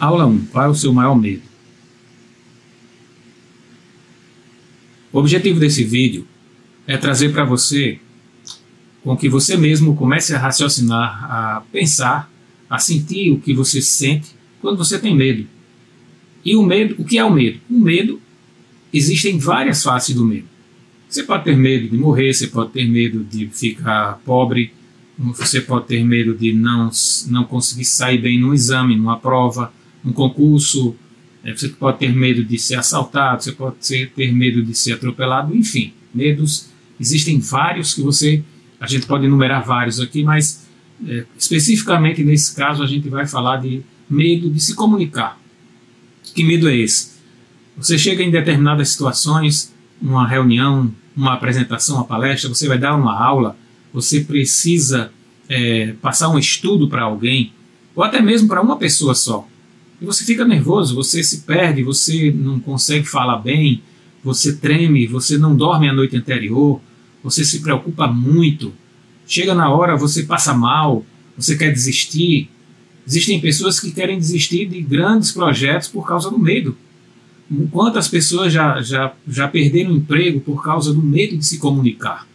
Aula 1. Qual é o seu maior medo? O objetivo desse vídeo é trazer para você com que você mesmo comece a raciocinar, a pensar, a sentir o que você sente quando você tem medo. E o medo, o que é o medo? O medo, existem várias faces do medo. Você pode ter medo de morrer, você pode ter medo de ficar pobre, você pode ter medo de não, não conseguir sair bem num exame, numa prova, num concurso, é, você pode ter medo de ser assaltado, você pode ter medo de ser atropelado, enfim, medos existem vários que você, a gente pode enumerar vários aqui, mas é, especificamente nesse caso a gente vai falar de medo de se comunicar. Que medo é esse? Você chega em determinadas situações, uma reunião, uma apresentação, uma palestra, você vai dar uma aula, você precisa é, passar um estudo para alguém, ou até mesmo para uma pessoa só. E você fica nervoso, você se perde, você não consegue falar bem, você treme, você não dorme a noite anterior, você se preocupa muito. Chega na hora, você passa mal, você quer desistir. Existem pessoas que querem desistir de grandes projetos por causa do medo. Quantas pessoas já, já, já perderam emprego por causa do medo de se comunicar?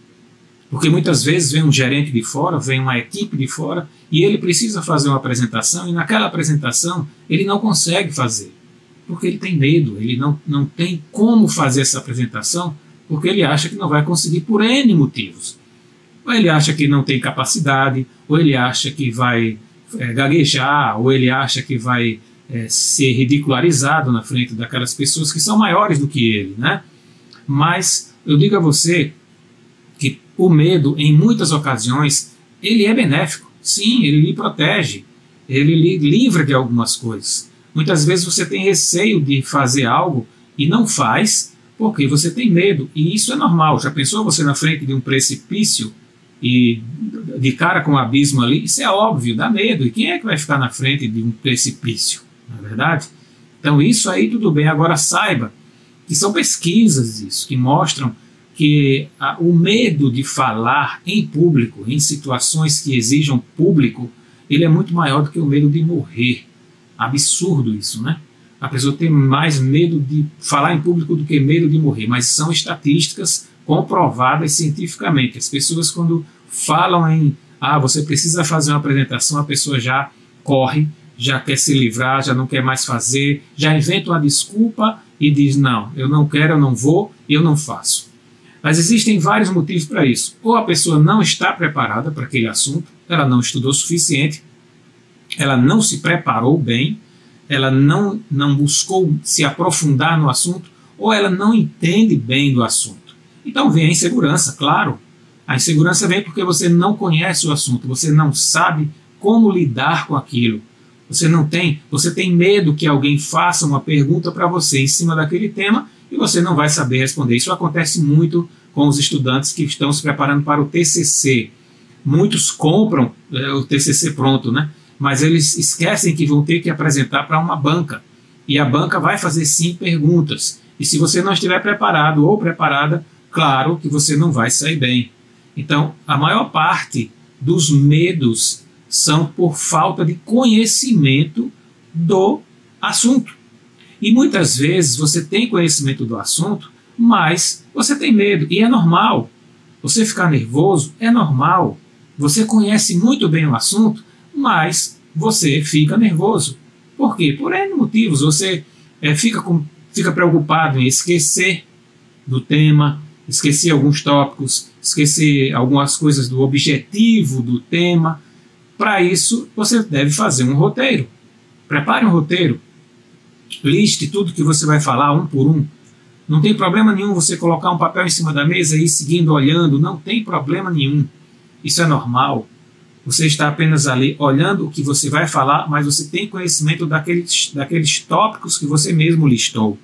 Porque muitas vezes vem um gerente de fora, vem uma equipe de fora e ele precisa fazer uma apresentação e naquela apresentação ele não consegue fazer. Porque ele tem medo, ele não, não tem como fazer essa apresentação porque ele acha que não vai conseguir por N motivos. Ou ele acha que não tem capacidade, ou ele acha que vai é, gaguejar, ou ele acha que vai é, ser ridicularizado na frente daquelas pessoas que são maiores do que ele, né? Mas eu digo a você o medo, em muitas ocasiões, ele é benéfico. Sim, ele lhe protege, ele lhe livra de algumas coisas. Muitas vezes você tem receio de fazer algo e não faz porque você tem medo. E isso é normal. Já pensou você na frente de um precipício e de cara com um abismo ali? Isso é óbvio, dá medo. E quem é que vai ficar na frente de um precipício? Não é verdade? Então, isso aí tudo bem. Agora, saiba que são pesquisas isso, que mostram que a, o medo de falar em público, em situações que exijam público, ele é muito maior do que o medo de morrer. Absurdo isso, né? A pessoa tem mais medo de falar em público do que medo de morrer, mas são estatísticas comprovadas cientificamente. As pessoas, quando falam em ah, você precisa fazer uma apresentação, a pessoa já corre, já quer se livrar, já não quer mais fazer, já inventa uma desculpa e diz: não, eu não quero, eu não vou, eu não faço. Mas existem vários motivos para isso. Ou a pessoa não está preparada para aquele assunto, ela não estudou o suficiente, ela não se preparou bem, ela não, não buscou se aprofundar no assunto, ou ela não entende bem do assunto. Então vem a insegurança, claro. A insegurança vem porque você não conhece o assunto, você não sabe como lidar com aquilo. Você não tem, você tem medo que alguém faça uma pergunta para você em cima daquele tema e você não vai saber responder. Isso acontece muito com os estudantes que estão se preparando para o TCC. Muitos compram é, o TCC pronto, né? Mas eles esquecem que vão ter que apresentar para uma banca. E a banca vai fazer sim perguntas. E se você não estiver preparado ou preparada, claro que você não vai sair bem. Então, a maior parte dos medos são por falta de conhecimento do assunto. E muitas vezes você tem conhecimento do assunto, mas você tem medo, e é normal. Você ficar nervoso é normal. Você conhece muito bem o assunto, mas você fica nervoso. Por quê? Por N motivos. Você é, fica, com, fica preocupado em esquecer do tema, esquecer alguns tópicos, esquecer algumas coisas do objetivo do tema. Para isso, você deve fazer um roteiro. Prepare um roteiro. Liste tudo que você vai falar um por um. Não tem problema nenhum você colocar um papel em cima da mesa e ir seguindo, olhando. Não tem problema nenhum. Isso é normal. Você está apenas ali olhando o que você vai falar, mas você tem conhecimento daqueles, daqueles tópicos que você mesmo listou.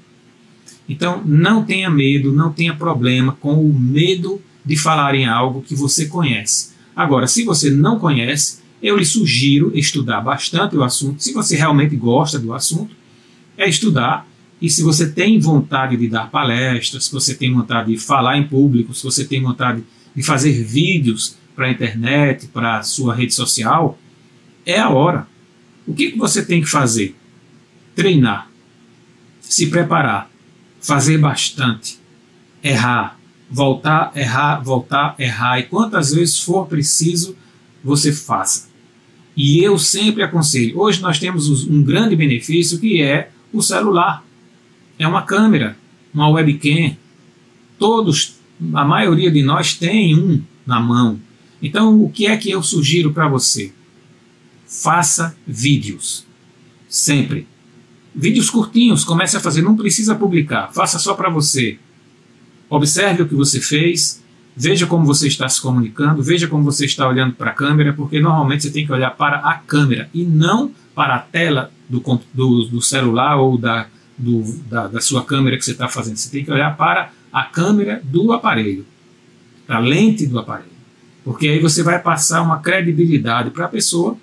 Então, não tenha medo, não tenha problema com o medo de falar em algo que você conhece. Agora, se você não conhece, eu lhe sugiro estudar bastante o assunto. Se você realmente gosta do assunto, é estudar. E se você tem vontade de dar palestras, se você tem vontade de falar em público, se você tem vontade de fazer vídeos para a internet, para a sua rede social, é a hora. O que, que você tem que fazer? treinar, se preparar, fazer bastante, errar, voltar, errar, voltar, errar, e quantas vezes for preciso, você faça. E eu sempre aconselho. Hoje nós temos um grande benefício que é o celular. É uma câmera, uma webcam. Todos, a maioria de nós tem um na mão. Então, o que é que eu sugiro para você? Faça vídeos. Sempre. Vídeos curtinhos, comece a fazer, não precisa publicar, faça só para você. Observe o que você fez, veja como você está se comunicando, veja como você está olhando para a câmera, porque normalmente você tem que olhar para a câmera e não para a tela do, do, do celular ou da, do, da, da sua câmera que você está fazendo. Você tem que olhar para a câmera do aparelho, a lente do aparelho. Porque aí você vai passar uma credibilidade para a pessoa,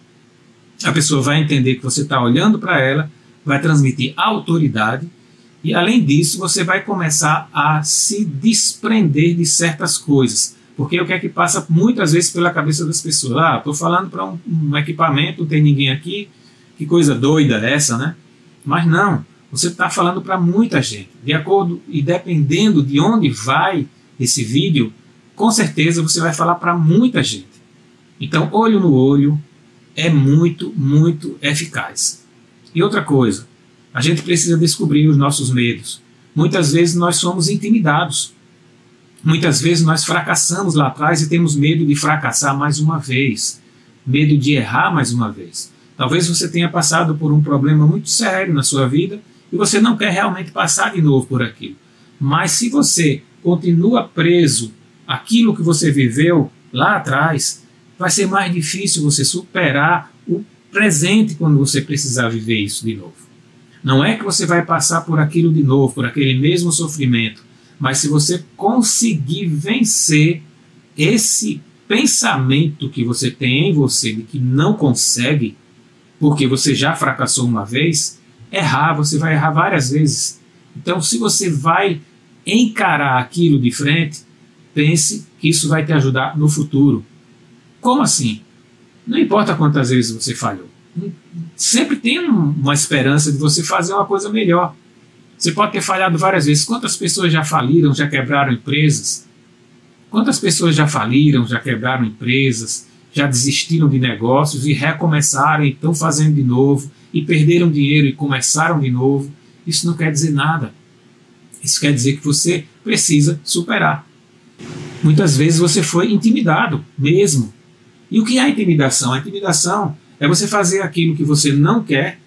a pessoa vai entender que você está olhando para ela, vai transmitir autoridade e além disso você vai começar a se desprender de certas coisas. Porque o que é que passa muitas vezes pela cabeça das pessoas? Ah, estou falando para um, um, equipamento, não tem ninguém aqui, que coisa doida é essa, né? Mas não, você está falando para muita gente. De acordo e dependendo de onde vai esse vídeo, com certeza você vai falar para muita gente. Então, olho no olho é muito, muito eficaz. E outra coisa, a gente precisa descobrir os nossos medos. Muitas vezes nós somos intimidados. Muitas vezes nós fracassamos lá atrás e temos medo de fracassar mais uma vez, medo de errar mais uma vez. Talvez você tenha passado por um problema muito sério na sua vida e você não quer realmente passar de novo por aquilo. Mas se você continua preso aquilo que você viveu lá atrás, vai ser mais difícil você superar o presente quando você precisar viver isso de novo. Não é que você vai passar por aquilo de novo, por aquele mesmo sofrimento, mas se você conseguir vencer esse pensamento que você tem em você de que não consegue, porque você já fracassou uma vez, errar, você vai errar várias vezes. Então, se você vai encarar aquilo de frente, pense que isso vai te ajudar no futuro. Como assim? Não importa quantas vezes você falhou. Sempre tem uma esperança de você fazer uma coisa melhor. Você pode ter falhado várias vezes. Quantas pessoas já faliram, já quebraram empresas? Quantas pessoas já faliram, já quebraram empresas, já desistiram de negócios e recomeçaram e estão fazendo de novo e perderam dinheiro e começaram de novo? Isso não quer dizer nada. Isso quer dizer que você precisa superar. Muitas vezes você foi intimidado mesmo. E o que é intimidação? A intimidação é você fazer aquilo que você não quer,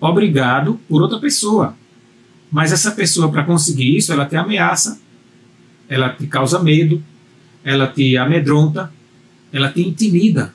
obrigado por outra pessoa. Mas essa pessoa, para conseguir isso, ela te ameaça, ela te causa medo, ela te amedronta, ela te intimida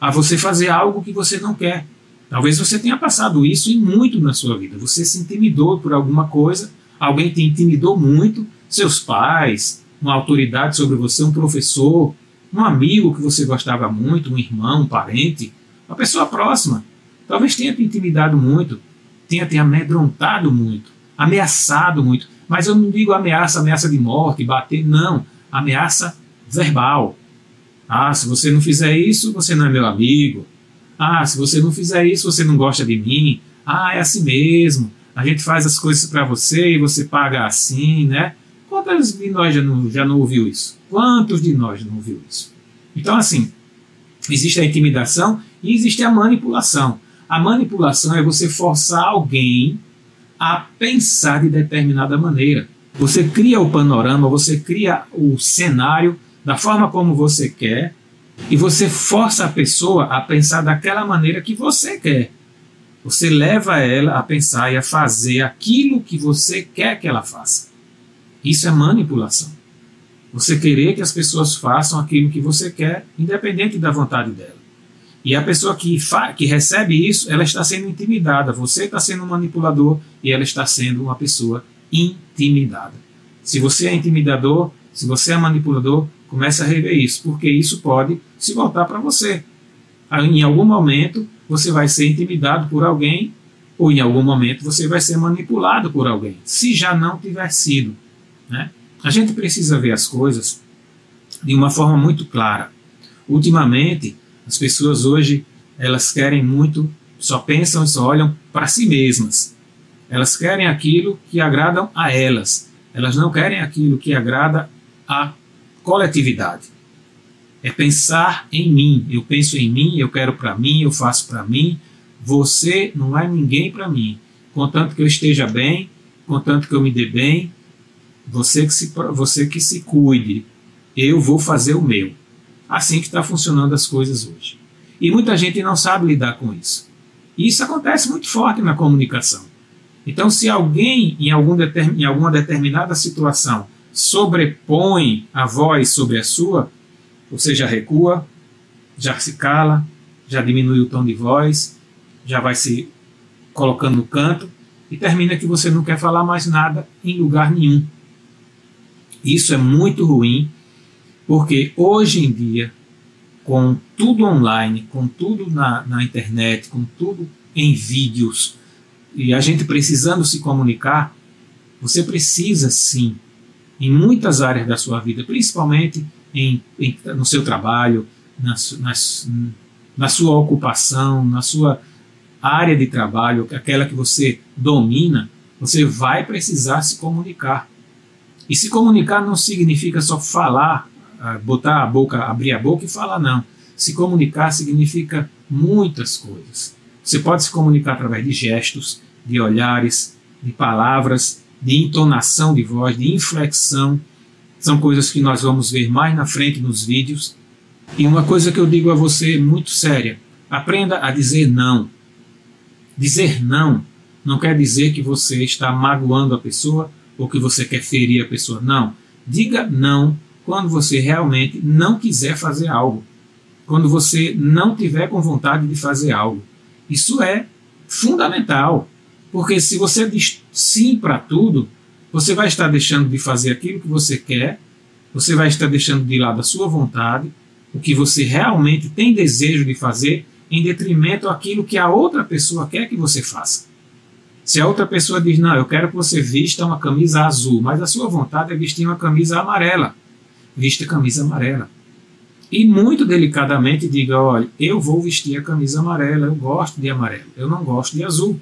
a você fazer algo que você não quer. Talvez você tenha passado isso e muito na sua vida. Você se intimidou por alguma coisa, alguém te intimidou muito, seus pais, uma autoridade sobre você, um professor, um amigo que você gostava muito, um irmão, um parente, uma pessoa próxima. Talvez tenha te intimidado muito, tenha te amedrontado muito, ameaçado muito. Mas eu não digo ameaça, ameaça de morte, bater, não. Ameaça verbal. Ah, se você não fizer isso, você não é meu amigo. Ah, se você não fizer isso, você não gosta de mim. Ah, é assim mesmo. A gente faz as coisas para você e você paga assim, né? Quantos de nós já não, já não ouviu isso? Quantos de nós não ouviu isso? Então, assim, existe a intimidação e existe a manipulação. A manipulação é você forçar alguém a pensar de determinada maneira. Você cria o panorama, você cria o cenário da forma como você quer e você força a pessoa a pensar daquela maneira que você quer. Você leva ela a pensar e a fazer aquilo que você quer que ela faça. Isso é manipulação. Você querer que as pessoas façam aquilo que você quer, independente da vontade dela. E a pessoa que, que recebe isso, ela está sendo intimidada. Você está sendo um manipulador e ela está sendo uma pessoa intimidada. Se você é intimidador, se você é manipulador, comece a rever isso, porque isso pode se voltar para você. Em algum momento, você vai ser intimidado por alguém, ou em algum momento você vai ser manipulado por alguém, se já não tiver sido. Né? A gente precisa ver as coisas de uma forma muito clara. Ultimamente, as pessoas hoje elas querem muito, só pensam e só olham para si mesmas. Elas querem aquilo que agradam a elas. Elas não querem aquilo que agrada à coletividade. É pensar em mim. Eu penso em mim, eu quero para mim, eu faço para mim. Você não é ninguém para mim. Contanto que eu esteja bem, contanto que eu me dê bem, você que se, você que se cuide. Eu vou fazer o meu. Assim que está funcionando as coisas hoje. E muita gente não sabe lidar com isso. E isso acontece muito forte na comunicação. Então, se alguém, em, algum em alguma determinada situação, sobrepõe a voz sobre a sua, você já recua, já se cala, já diminui o tom de voz, já vai se colocando no canto e termina que você não quer falar mais nada em lugar nenhum. Isso é muito ruim, porque hoje em dia, com tudo online, com tudo na, na internet, com tudo em vídeos, e a gente precisando se comunicar, você precisa sim, em muitas áreas da sua vida, principalmente em, em, no seu trabalho, na, nas, na sua ocupação, na sua área de trabalho, aquela que você domina, você vai precisar se comunicar. E se comunicar não significa só falar, ah, botar a boca, abrir a boca e falar, não. Se comunicar significa muitas coisas. Você pode se comunicar através de gestos, de olhares, de palavras, de entonação de voz, de inflexão. São coisas que nós vamos ver mais na frente nos vídeos. E uma coisa que eu digo a você muito séria: aprenda a dizer não. Dizer não não quer dizer que você está magoando a pessoa ou que você quer ferir a pessoa. Não. Diga não quando você realmente não quiser fazer algo. Quando você não tiver com vontade de fazer algo. Isso é fundamental. Porque se você diz sim para tudo, você vai estar deixando de fazer aquilo que você quer, você vai estar deixando de lado a sua vontade, o que você realmente tem desejo de fazer, em detrimento daquilo que a outra pessoa quer que você faça. Se a outra pessoa diz, não, eu quero que você vista uma camisa azul, mas a sua vontade é vestir uma camisa amarela, vista camisa amarela. E muito delicadamente diga, olha, eu vou vestir a camisa amarela, eu gosto de amarelo, eu não gosto de azul.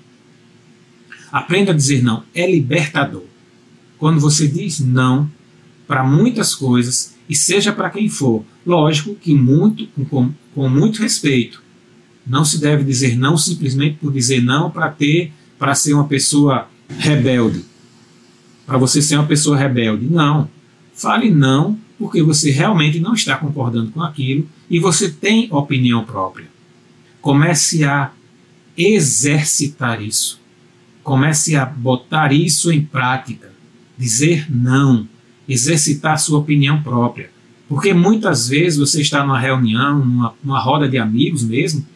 Aprenda a dizer não, é libertador. Quando você diz não para muitas coisas, e seja para quem for, lógico que muito, com, com muito respeito. Não se deve dizer não simplesmente por dizer não para ter, para ser uma pessoa rebelde. Para você ser uma pessoa rebelde. Não. Fale não porque você realmente não está concordando com aquilo e você tem opinião própria. Comece a exercitar isso. Comece a botar isso em prática. Dizer não. Exercitar sua opinião própria. Porque muitas vezes você está numa reunião, numa, numa roda de amigos mesmo,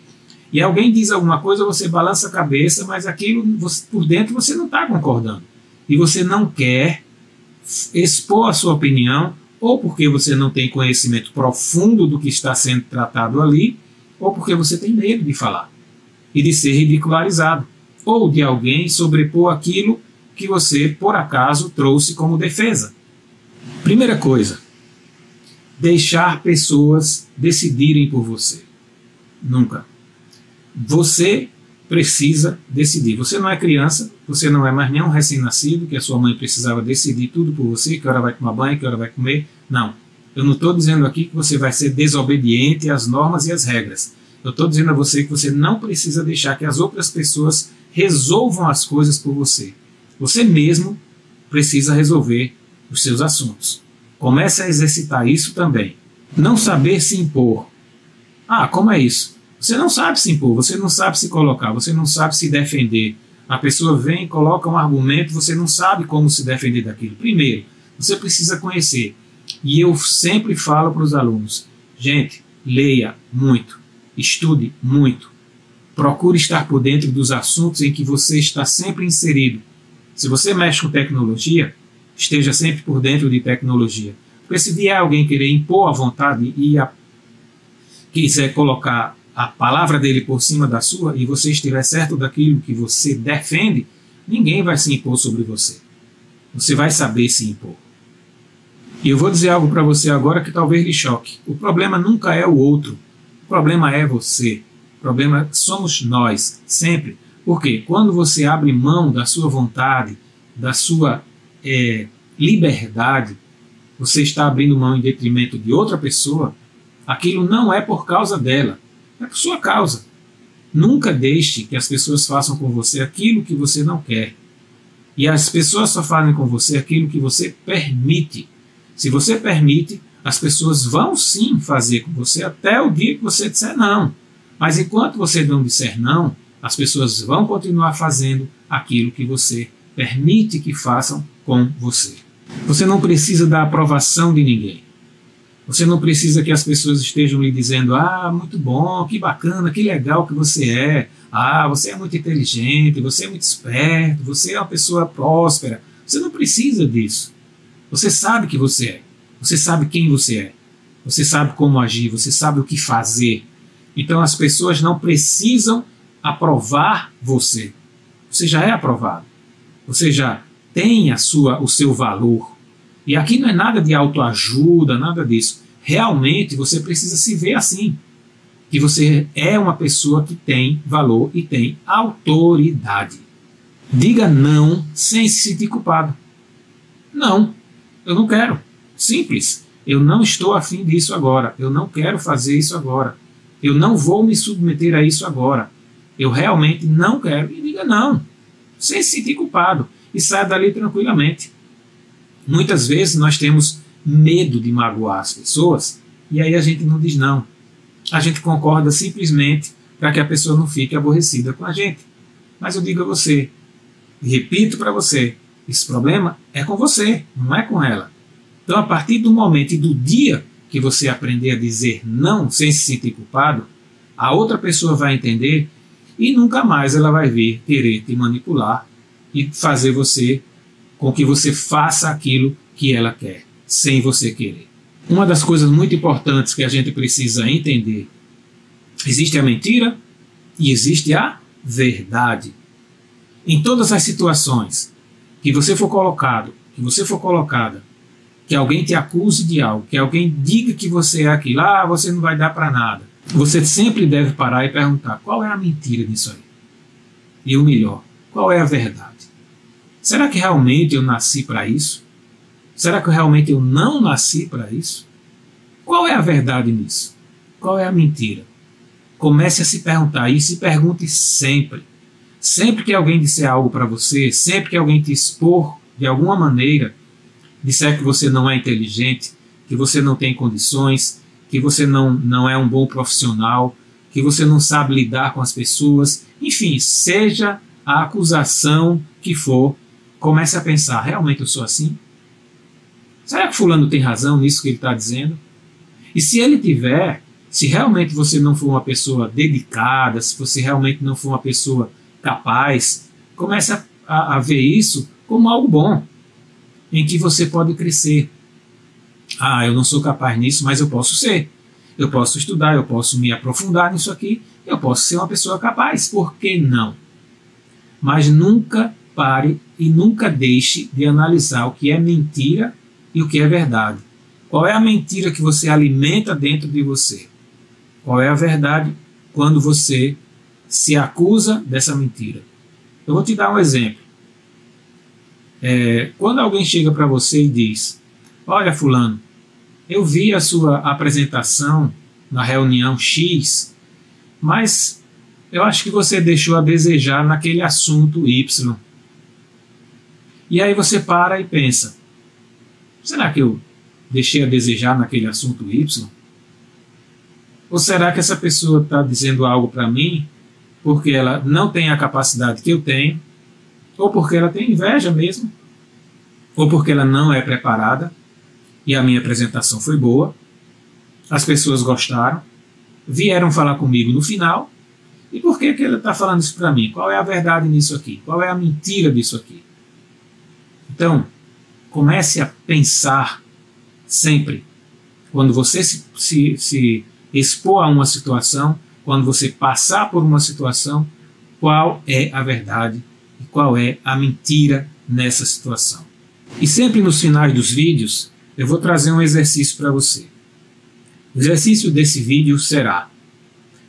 e alguém diz alguma coisa, você balança a cabeça, mas aquilo você, por dentro você não está concordando. E você não quer expor a sua opinião, ou porque você não tem conhecimento profundo do que está sendo tratado ali, ou porque você tem medo de falar e de ser ridicularizado ou de alguém sobrepor aquilo que você, por acaso, trouxe como defesa. Primeira coisa, deixar pessoas decidirem por você. Nunca. Você precisa decidir. Você não é criança, você não é mais nem um recém-nascido, que a sua mãe precisava decidir tudo por você, que hora vai tomar banho, que hora vai comer. Não. Eu não estou dizendo aqui que você vai ser desobediente às normas e às regras. Eu estou dizendo a você que você não precisa deixar que as outras pessoas resolvam as coisas por você. Você mesmo precisa resolver os seus assuntos. Comece a exercitar isso também. Não saber se impor. Ah, como é isso? Você não sabe se impor, você não sabe se colocar, você não sabe se defender. A pessoa vem, coloca um argumento, você não sabe como se defender daquilo. Primeiro, você precisa conhecer. E eu sempre falo para os alunos: gente, leia muito, estude muito, Procure estar por dentro dos assuntos em que você está sempre inserido. Se você mexe com tecnologia, esteja sempre por dentro de tecnologia. Porque se vier alguém querer impor a vontade e a, quiser colocar a palavra dele por cima da sua e você estiver certo daquilo que você defende, ninguém vai se impor sobre você. Você vai saber se impor. E eu vou dizer algo para você agora que talvez lhe choque. O problema nunca é o outro. O problema é você. O problema somos nós, sempre. Porque quando você abre mão da sua vontade, da sua é, liberdade, você está abrindo mão em detrimento de outra pessoa, aquilo não é por causa dela, é por sua causa. Nunca deixe que as pessoas façam com você aquilo que você não quer. E as pessoas só fazem com você aquilo que você permite. Se você permite, as pessoas vão sim fazer com você até o dia que você disser não. Mas enquanto você não disser não, as pessoas vão continuar fazendo aquilo que você permite que façam com você. Você não precisa da aprovação de ninguém. Você não precisa que as pessoas estejam lhe dizendo: ah, muito bom, que bacana, que legal que você é. Ah, você é muito inteligente, você é muito esperto, você é uma pessoa próspera. Você não precisa disso. Você sabe que você é. Você sabe quem você é. Você sabe como agir, você sabe o que fazer. Então as pessoas não precisam aprovar você. Você já é aprovado. Você já tem a sua, o seu valor. E aqui não é nada de autoajuda, nada disso. Realmente você precisa se ver assim. Que você é uma pessoa que tem valor e tem autoridade. Diga não sem se sentir culpado. Não, eu não quero. Simples. Eu não estou afim disso agora. Eu não quero fazer isso agora. Eu não vou me submeter a isso agora. Eu realmente não quero. E diga não, sem se sentir culpado. E saia dali tranquilamente. Muitas vezes nós temos medo de magoar as pessoas e aí a gente não diz não. A gente concorda simplesmente para que a pessoa não fique aborrecida com a gente. Mas eu digo a você, repito para você, esse problema é com você, não é com ela. Então, a partir do momento e do dia que você aprender a dizer não sem se sentir culpado, a outra pessoa vai entender e nunca mais ela vai vir querer te manipular e fazer você com que você faça aquilo que ela quer, sem você querer. Uma das coisas muito importantes que a gente precisa entender: existe a mentira e existe a verdade. Em todas as situações que você for colocado, que você for colocada, que alguém te acuse de algo, que alguém diga que você é aquilo, ah, você não vai dar para nada. Você sempre deve parar e perguntar: qual é a mentira nisso aí? E o melhor, qual é a verdade? Será que realmente eu nasci para isso? Será que realmente eu não nasci para isso? Qual é a verdade nisso? Qual é a mentira? Comece a se perguntar e se pergunte sempre. Sempre que alguém disser algo para você, sempre que alguém te expor de alguma maneira, disser que você não é inteligente, que você não tem condições, que você não, não é um bom profissional, que você não sabe lidar com as pessoas, enfim, seja a acusação que for, comece a pensar: realmente eu sou assim? Será que Fulano tem razão nisso que ele está dizendo? E se ele tiver, se realmente você não for uma pessoa dedicada, se você realmente não for uma pessoa capaz, comece a, a, a ver isso como algo bom, em que você pode crescer. Ah, eu não sou capaz nisso, mas eu posso ser. Eu posso estudar, eu posso me aprofundar nisso aqui, eu posso ser uma pessoa capaz. Por que não? Mas nunca pare e nunca deixe de analisar o que é mentira e o que é verdade. Qual é a mentira que você alimenta dentro de você? Qual é a verdade quando você se acusa dessa mentira? Eu vou te dar um exemplo. É, quando alguém chega para você e diz: Olha, Fulano, eu vi a sua apresentação na reunião X, mas eu acho que você deixou a desejar naquele assunto Y. E aí você para e pensa: será que eu deixei a desejar naquele assunto Y? Ou será que essa pessoa está dizendo algo para mim porque ela não tem a capacidade que eu tenho, ou porque ela tem inveja mesmo, ou porque ela não é preparada e a minha apresentação foi boa, as pessoas gostaram, vieram falar comigo no final, e por que, que ela está falando isso para mim? Qual é a verdade nisso aqui? Qual é a mentira disso aqui? Então, comece a pensar sempre, quando você se, se, se expor a uma situação, quando você passar por uma situação, qual é a verdade e qual é a mentira nessa situação. E sempre nos finais dos vídeos, eu vou trazer um exercício para você. O exercício desse vídeo será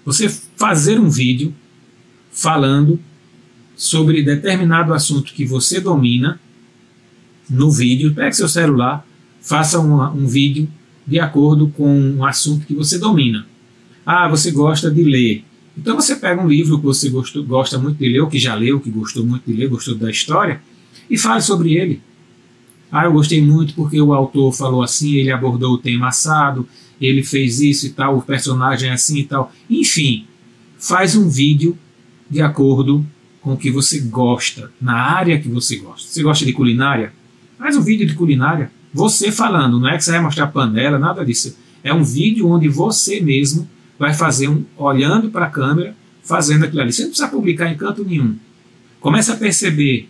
você fazer um vídeo falando sobre determinado assunto que você domina no vídeo. Pegue seu celular, faça um, um vídeo de acordo com um assunto que você domina. Ah, você gosta de ler. Então você pega um livro que você gostou, gosta muito de ler, ou que já leu, que gostou muito de ler, gostou da história, e fale sobre ele. Ah, eu gostei muito porque o autor falou assim, ele abordou o tema assado, ele fez isso e tal, o personagem é assim e tal. Enfim, faz um vídeo de acordo com o que você gosta, na área que você gosta. Você gosta de culinária? Faz um vídeo de culinária. Você falando, não é que você vai mostrar panela, nada disso. É um vídeo onde você mesmo vai fazer um, olhando para a câmera, fazendo aquilo ali. Você não precisa publicar em canto nenhum. Comece a perceber,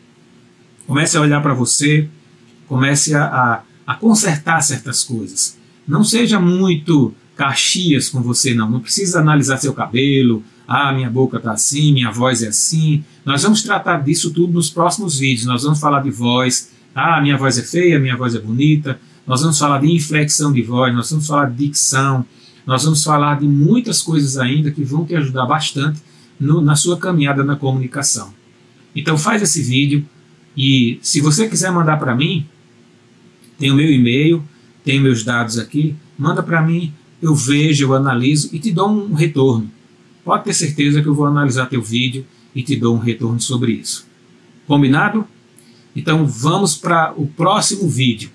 comece a olhar para você, comece a, a, a consertar certas coisas. Não seja muito caxias com você, não. Não precisa analisar seu cabelo, ah, minha boca está assim, minha voz é assim. Nós vamos tratar disso tudo nos próximos vídeos. Nós vamos falar de voz. Ah, minha voz é feia, minha voz é bonita. Nós vamos falar de inflexão de voz, nós vamos falar de dicção, nós vamos falar de muitas coisas ainda que vão te ajudar bastante no, na sua caminhada na comunicação. Então faz esse vídeo e se você quiser mandar para mim, tem o meu e-mail, tem meus dados aqui, manda para mim, eu vejo, eu analiso e te dou um retorno. Pode ter certeza que eu vou analisar teu vídeo e te dou um retorno sobre isso. Combinado? Então vamos para o próximo vídeo.